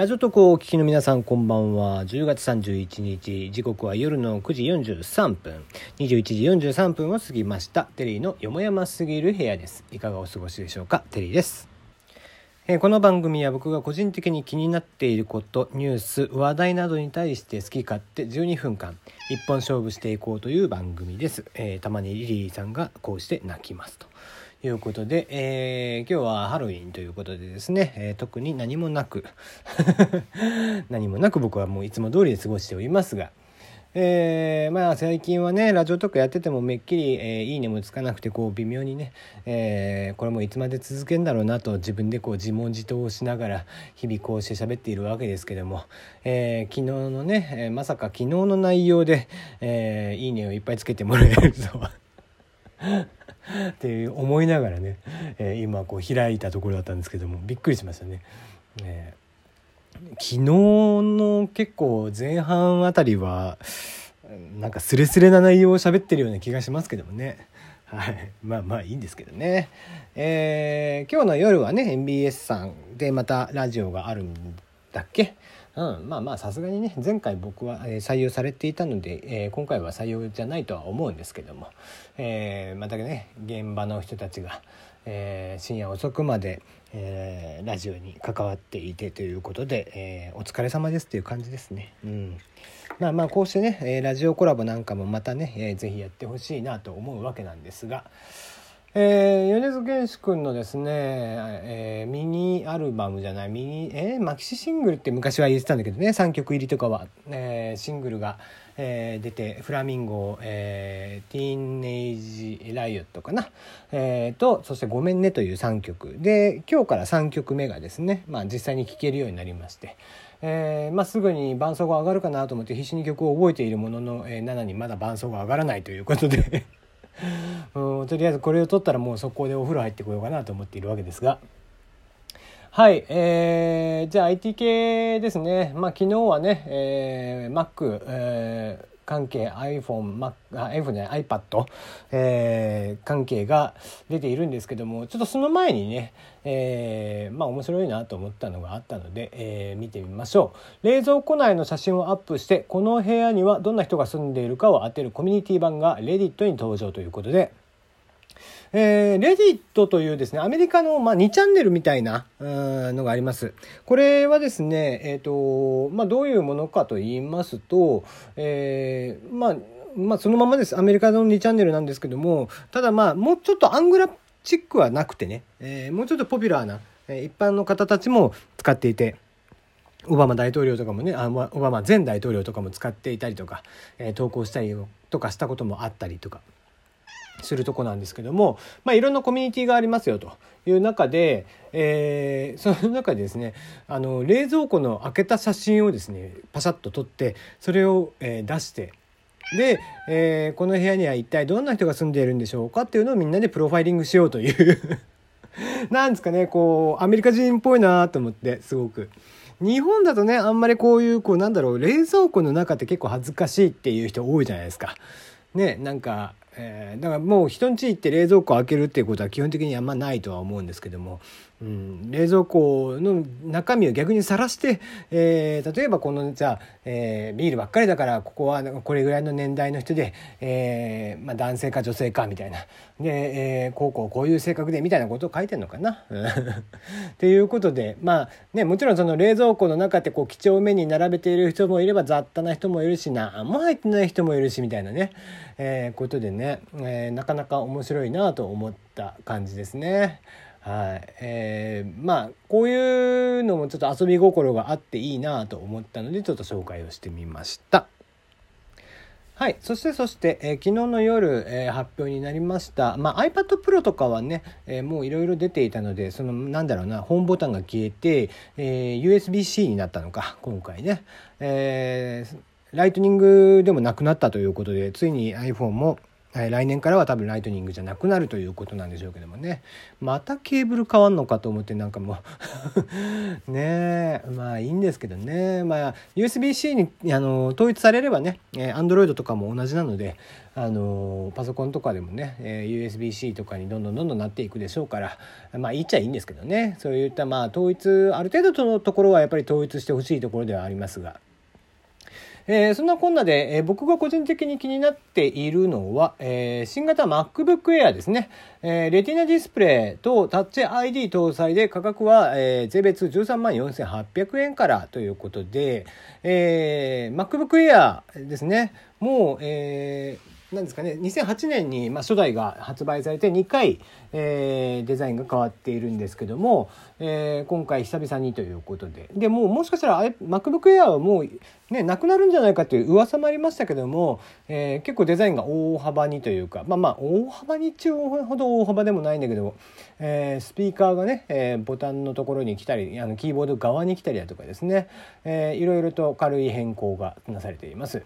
ラジオトークをお聞きの皆さんこんばんは。10月31日、時刻は夜の9時43分、21時43分を過ぎました。テリーのよもやますぎる部屋です。いかがお過ごしでしょうか？テリーです。えー、この番組は僕が個人的に気になっていること、ニュース、話題などに対して好き勝手12分間、一本勝負していこうという番組です。えー、たまにリリーさんがこうして泣きますと。いうことで、えー、今日はハロウィンということでですね、えー、特に何もなく 何もなく僕はもういつも通りで過ごしておりますが、えー、まあ最近はねラジオとかやっててもめっきり、えー、いいねもつかなくてこう微妙にね、えー、これもいつまで続けんだろうなと自分でこう自問自答をしながら日々こうして喋っているわけですけども、えー、昨日のね、え、まさか昨日の内容で、えー、いいねをいっぱいつけてもらえるとはって思いながらね、えー、今こう開いたところだったんですけどもびっくりしましたね。えー、昨日の結構前半あたりはなんかスレスレな内容を喋ってるような気がしますけどもね。はい、まあまあいいんですけどね。えー、今日の夜はね MBS さんでまたラジオがあるんだっけ？うん、まあまあさすがにね前回僕は、採用されていたので、えー、今回は採用じゃないとは思うんですけども、えー、またね現場の人たちが、えー、深夜遅くまで、えー、ラジオに関わっていてということで、え、お疲れ様ですっていう感じですね。うんまあまあこうしてね、ラジオコラボなんかもまたね、えー、ぜひやってほしいなと思うわけなんですが、えー、米津玄師君のですね、えー、ミニアルバムじゃないミニ、えー、マキシシングルって昔は言ってたんだけどね3曲入りとかは、えー、シングルが、えー、出て「フラミンゴ」えー「ティーンネイジ・ライオット」かな、えー、とそして「ごめんね」という3曲で今日から3曲目がですね、まあ、実際に聴けるようになりまして。えーまあ、すぐに伴奏が上がるかなと思って必死に曲を覚えているものの、えー、7にまだ伴奏が上がらないということで うん、とりあえずこれを取ったらもう速攻でお風呂入ってこようかなと思っているわけですが。はい、えー、じゃあ IT 系ですね。まあ昨日はね、えー、Mac、えー、関係 iPhone、Mac、iPhone じゃない iPad、えー、関係が出ているんですけどもちょっとその前にね、えー、まあ面白いなと思ったのがあったので、えー、見てみましょう。冷蔵庫内の写真をアップしてこの部屋にはどんな人が住んでいるかを当てるコミュニティ版が Reddit に登場ということでえー、レディットというですね、アメリカの、まあ、2チャンネルみたいなのがあります。これはですね、えっ、ー、と、まあ、どういうものかと言いますと、えー、まあ、まあ、そのままです。アメリカの2チャンネルなんですけども、ただまあ、もうちょっとアングラチックはなくてね、えー、もうちょっとポピュラーな、えー、一般の方たちも使っていて、オバマ大統領とかもねあオバマ前大統領とかも使っていたりとか、えー、投稿したりとかしたこともあったりとかするとこなんですけども、まあ、いろんなコミュニティがありますよという中で、えー、その中でですねあの冷蔵庫の開けた写真をですねパシャッと撮ってそれを、えー、出してで、えー、この部屋には一体どんな人が住んでいるんでしょうかっていうのをみんなでプロファイリングしようという なんですかねこうアメリカ人っぽいなと思ってすごく。日本だとねあんまりこういうこうなんだろう冷蔵庫の中って結構恥ずかしいっていう人多いじゃないですか。ねなんかえー、だからもう人ん家行って冷蔵庫開けるっていうことは基本的にあんまないとは思うんですけども、うん、冷蔵庫の中身を逆にさらして、えー、例えばこのじゃあ、えー、ビールばっかりだからここはこれぐらいの年代の人で、えーまあ、男性か女性かみたいなで、えー、こうこうこういう性格でみたいなことを書いてんのかな。っていうことでまあねもちろんその冷蔵庫の中ってこう几帳面に並べている人もいれば雑多な人もいるし何も入ってない人もいるしみたいなね、えー、ことでね、えー、なかなか面白いなと思った感じですね。はいえー、まあこういうのもちょっと遊び心があっていいなと思ったのでちょっと紹介をしてみました。はい。そしてそして、えー、昨日の夜、えー、発表になりました。まあ、iPad Pro とかはね、えー、もういろいろ出ていたので、その、なんだろうな、ホームボタンが消えて、え USB-C になったのか、今回ね。えライトニングでもなくなったということで、ついに iPhone も来年からは多分ライトニングじゃなくなるということなんでしょうけどもね。またケーブル変わんのかと思ってなんかもう。ねえ。まあいいんですけどね。まあ USB-C にあの統一されればね Android とかも同じなのであのパソコンとかでもね USB-C とかにどんどんどんどんなっていくでしょうからまあいいっちゃいいんですけどね。そういったまあ統一ある程度のところはやっぱり統一してほしいところではありますが。えー、そんなこんなで、えー、僕が個人的に気になっているのは、えー、新型 MacBook Air ですね、えー、レティナディスプレイとタッチ ID 搭載で価格は、えー、税別13万4800円からということで、えー、MacBook Air ですね。もう、えーなんですかね。2008年に、まあ、初代が発売されて2回、えー、デザインが変わっているんですけども、えー、今回久々にということで。でもうもしかしたら MacBook Air はもうねなくなるんじゃないかという噂もありましたけども、えー、結構デザインが大幅にというかまあまあ大幅に一応ほど大幅でもないんだけども、えー、スピーカーがね、えー、ボタンのところに来たりあのキーボード側に来たりだとかですね、えー、いろいろと軽い変更がなされています。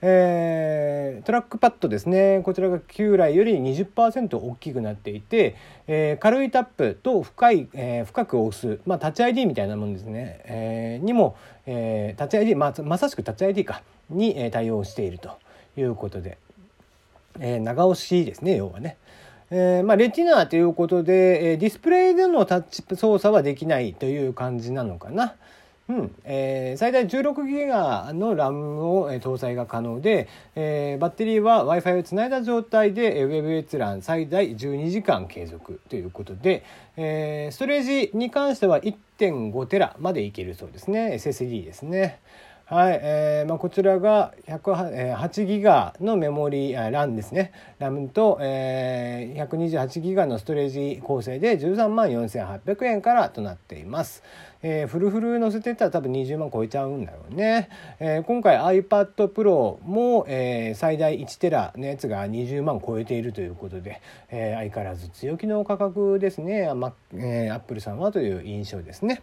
えー、トラックパッドですね。こちらが旧来より20%大きくなっていて、えー、軽いタップと深い、えー、深く押す、まあ、タッチ ID みたいなもんですね、えー、にも、えー、タッチ ID、まあ、まさしくタッチ ID かに、えー、対応しているということで、えー、長押しですね要はね。えーまあ、レティナーということで、えー、ディスプレイでのタッチ操作はできないという感じなのかな。うんえー、最大16ギガの RAM を、えー、搭載が可能で、えー、バッテリーは w i f i をつないだ状態で、えー、ウェブ閲覧最大12時間継続ということで、えー、ストレージに関しては1.5テラまでいけるそうですね SSD ですね。はい、えーまあ、こちらが108ギガのメモリー、RAM ですね。RAM と、えー、128ギガのストレージ構成で13万4800円からとなっています。えー、フルフル載せてたら多分20万超えちゃうんだろうね。えー、今回 iPad Pro も、えー、最大1テラのやつが20万超えているということで、えー、相変わらず強気の価格ですね、まえー、Apple さんはという印象ですね。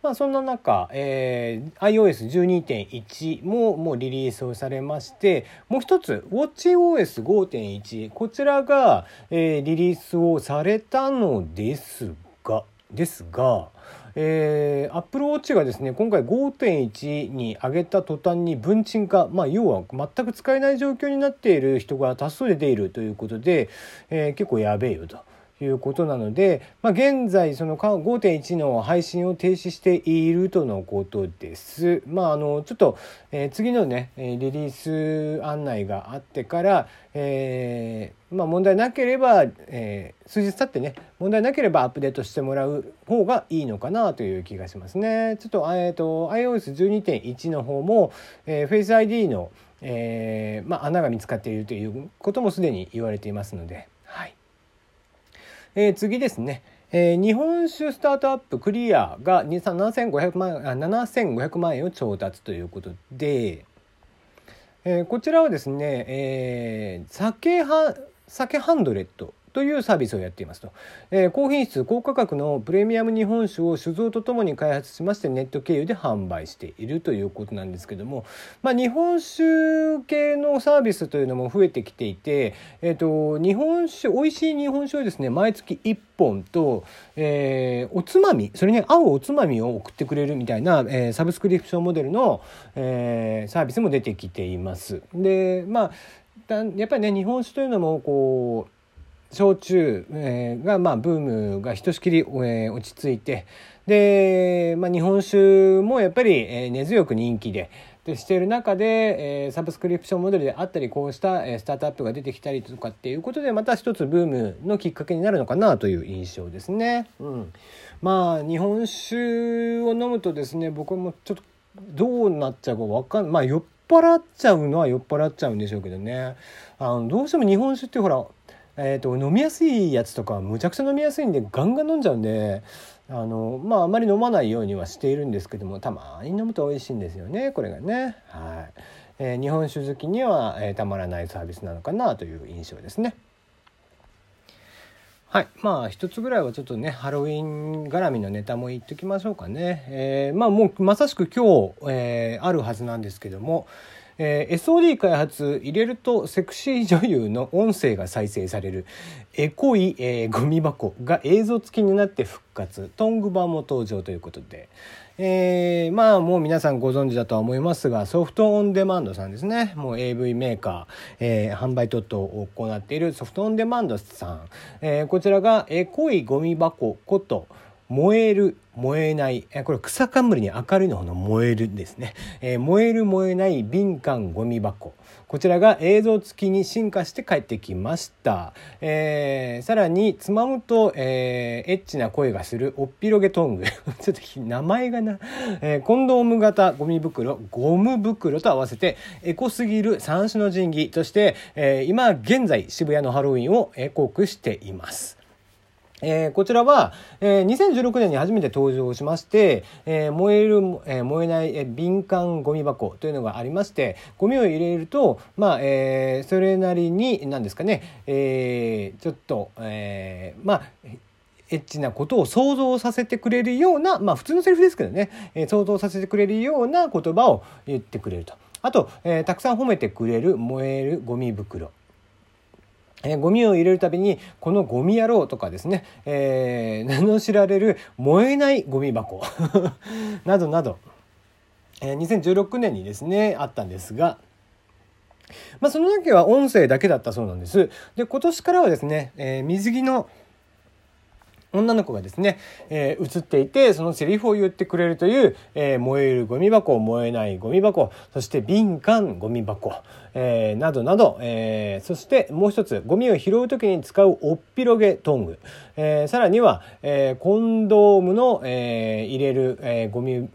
まあ、そんな中、えー、iOS12.1 ももうリリースをされましてもう一つ WatchOS5.1 こちらが、えー、リリースをされたのですがですが、えー、Apple Watch がですね今回5.1に上げた途端に分鎮化、まあ、要は全く使えない状況になっている人が多数出ているということで、えー、結構やべえよと。いうことなので、まあ、現在その5.1の配信を停止しているとのことです。まあ、あのちょっと、えー、次のねリリース案内があってから、えー、まあ、問題なければ、えー、数日経ってね問題なければアップデートしてもらう方がいいのかなという気がしますね。ちょっと,、えーと、iOS12.1 の方も、えー、Face ID の、えーまあ、穴が見つかっているということもすでに言われていますので。えー、次ですね。えー、日本酒スタートアップクリアが7500万あ7500万円を調達ということで、えー、こちらはですね、えー、酒は酒ハンドレッドというサービスをやっていますと、えー、高品質高価格のプレミアム日本酒を酒造とともに開発しましてネット経由で販売しているということなんですけども、まあ、日本酒系のサービスというのも増えてきていて、えーと、日本酒美味しい日本酒をですね毎月1本と、えー、おつまみそれに合うおつまみを送ってくれるみたいな、えー、サブスクリプションモデルの、えー、サービスも出てきています。でまあやっぱりね日本酒というのもこう焼酎、えー、が、まあ、ブームがひとしきり、えー、落ち着いてで、まあ、日本酒もやっぱり、えー、根強く人気で。でしている中で、えー、サブスクリプションモデルであったりこうした、えー、スタートアップが出てきたりとかっていうことでまた一つブームのきっかけになるのかなという印象ですね。うん、まあ日本酒を飲むとですね僕もちょっとどうなっちゃうか分かんないまあ酔っ払っちゃうのは酔っ払っちゃうんでしょうけどねあのどうしても日本酒ってほらえーと、飲みやすいやつとかむちゃくちゃ飲みやすいんでガンガン飲んじゃうんであのまああまり飲まないようにはしているんですけどもたまに飲むと美味しいんですよねこれがね。はいえー、日本酒好きには、えー、たまらないサービスなのかなという印象ですね。はい。まあ、一つぐらいはちょっとね、ハロウィン絡みのネタも言っときましょうかね。えー、まあ、もう、まさしく今日、えー、あるはずなんですけども、えー、SOD 開発入れるとセクシー女優の音声が再生される。エコい、えー、ゴミ箱が映像付きになって復活。トング版も登場ということで、えー、まあもう皆さんご存知だとは思いますがソフトオンデマンドさんですね。もう AV メーカー、えー、販売等々を行っているソフトオンデマンドさん、えー、こちらがエコいゴミ箱こと燃える燃えない、これ草冠に明るいの方の燃えるですね、えー、燃える燃えない敏感ゴミ箱。こちらが映像付きに進化して帰ってきました、えー、さらにつまむと、えー、エッチな声がするおっぴろげトング。ちょっと名前がな、えー、コンドーム型ゴミ袋ゴム袋と合わせてエコすぎる三種の神器として、えー、今現在渋谷のハロウィンをエコくしています。えー、こちらは、えー、2016年に初めて登場しまして、えー、燃える、えー、燃えない、えー、敏感ゴミ箱というのがありましてゴミを入れるとまあ、えー、それなりに何ですかね、えー、ちょっと、えー、まあエッチなことを想像させてくれるようなまあ普通のセリフですけどね、えー、想像させてくれるような言葉を言ってくれると。あと、えー、たくさん褒めてくれる燃えるゴミ袋。えー、ゴミを入れるたびにこのゴミ野郎とかですね、えー、名の知られる燃えないゴミ箱 などなど、えー、2016年にですねあったんですがまあその時は音声だけだったそうなんです。で今年からはですね、えー、水着の女の子がですね、えー、映っていてそのセリフを言ってくれるという、えー、燃えるゴミ箱燃えないゴミ箱そして敏感ゴミ箱、えー、などなど、えー、そしてもう一つゴミを拾う時に使うおっぴろげトング、えー、さらには、えー、コンドームの、えー、入れる、えー、ゴミ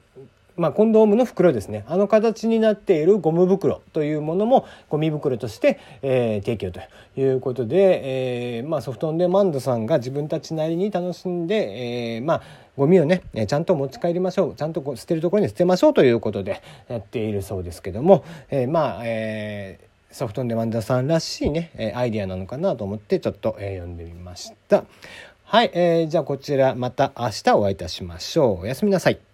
まあ、コンドームの袋ですねあの形になっているゴム袋というものもゴミ袋として、えー、提供ということで、えーまあ、ソフトオンデマンドさんが自分たちなりに楽しんで、えー、まあゴミをねちゃんと持ち帰りましょうちゃんと捨てるところに捨てましょうということでやっているそうですけども、えー、まあ、えー、ソフトオンデマンドさんらしいねアイディアなのかなと思ってちょっと、えー、読んでみました。はい、えー、じゃあこちらまた明日お会いいたしましょう。おやすみなさい。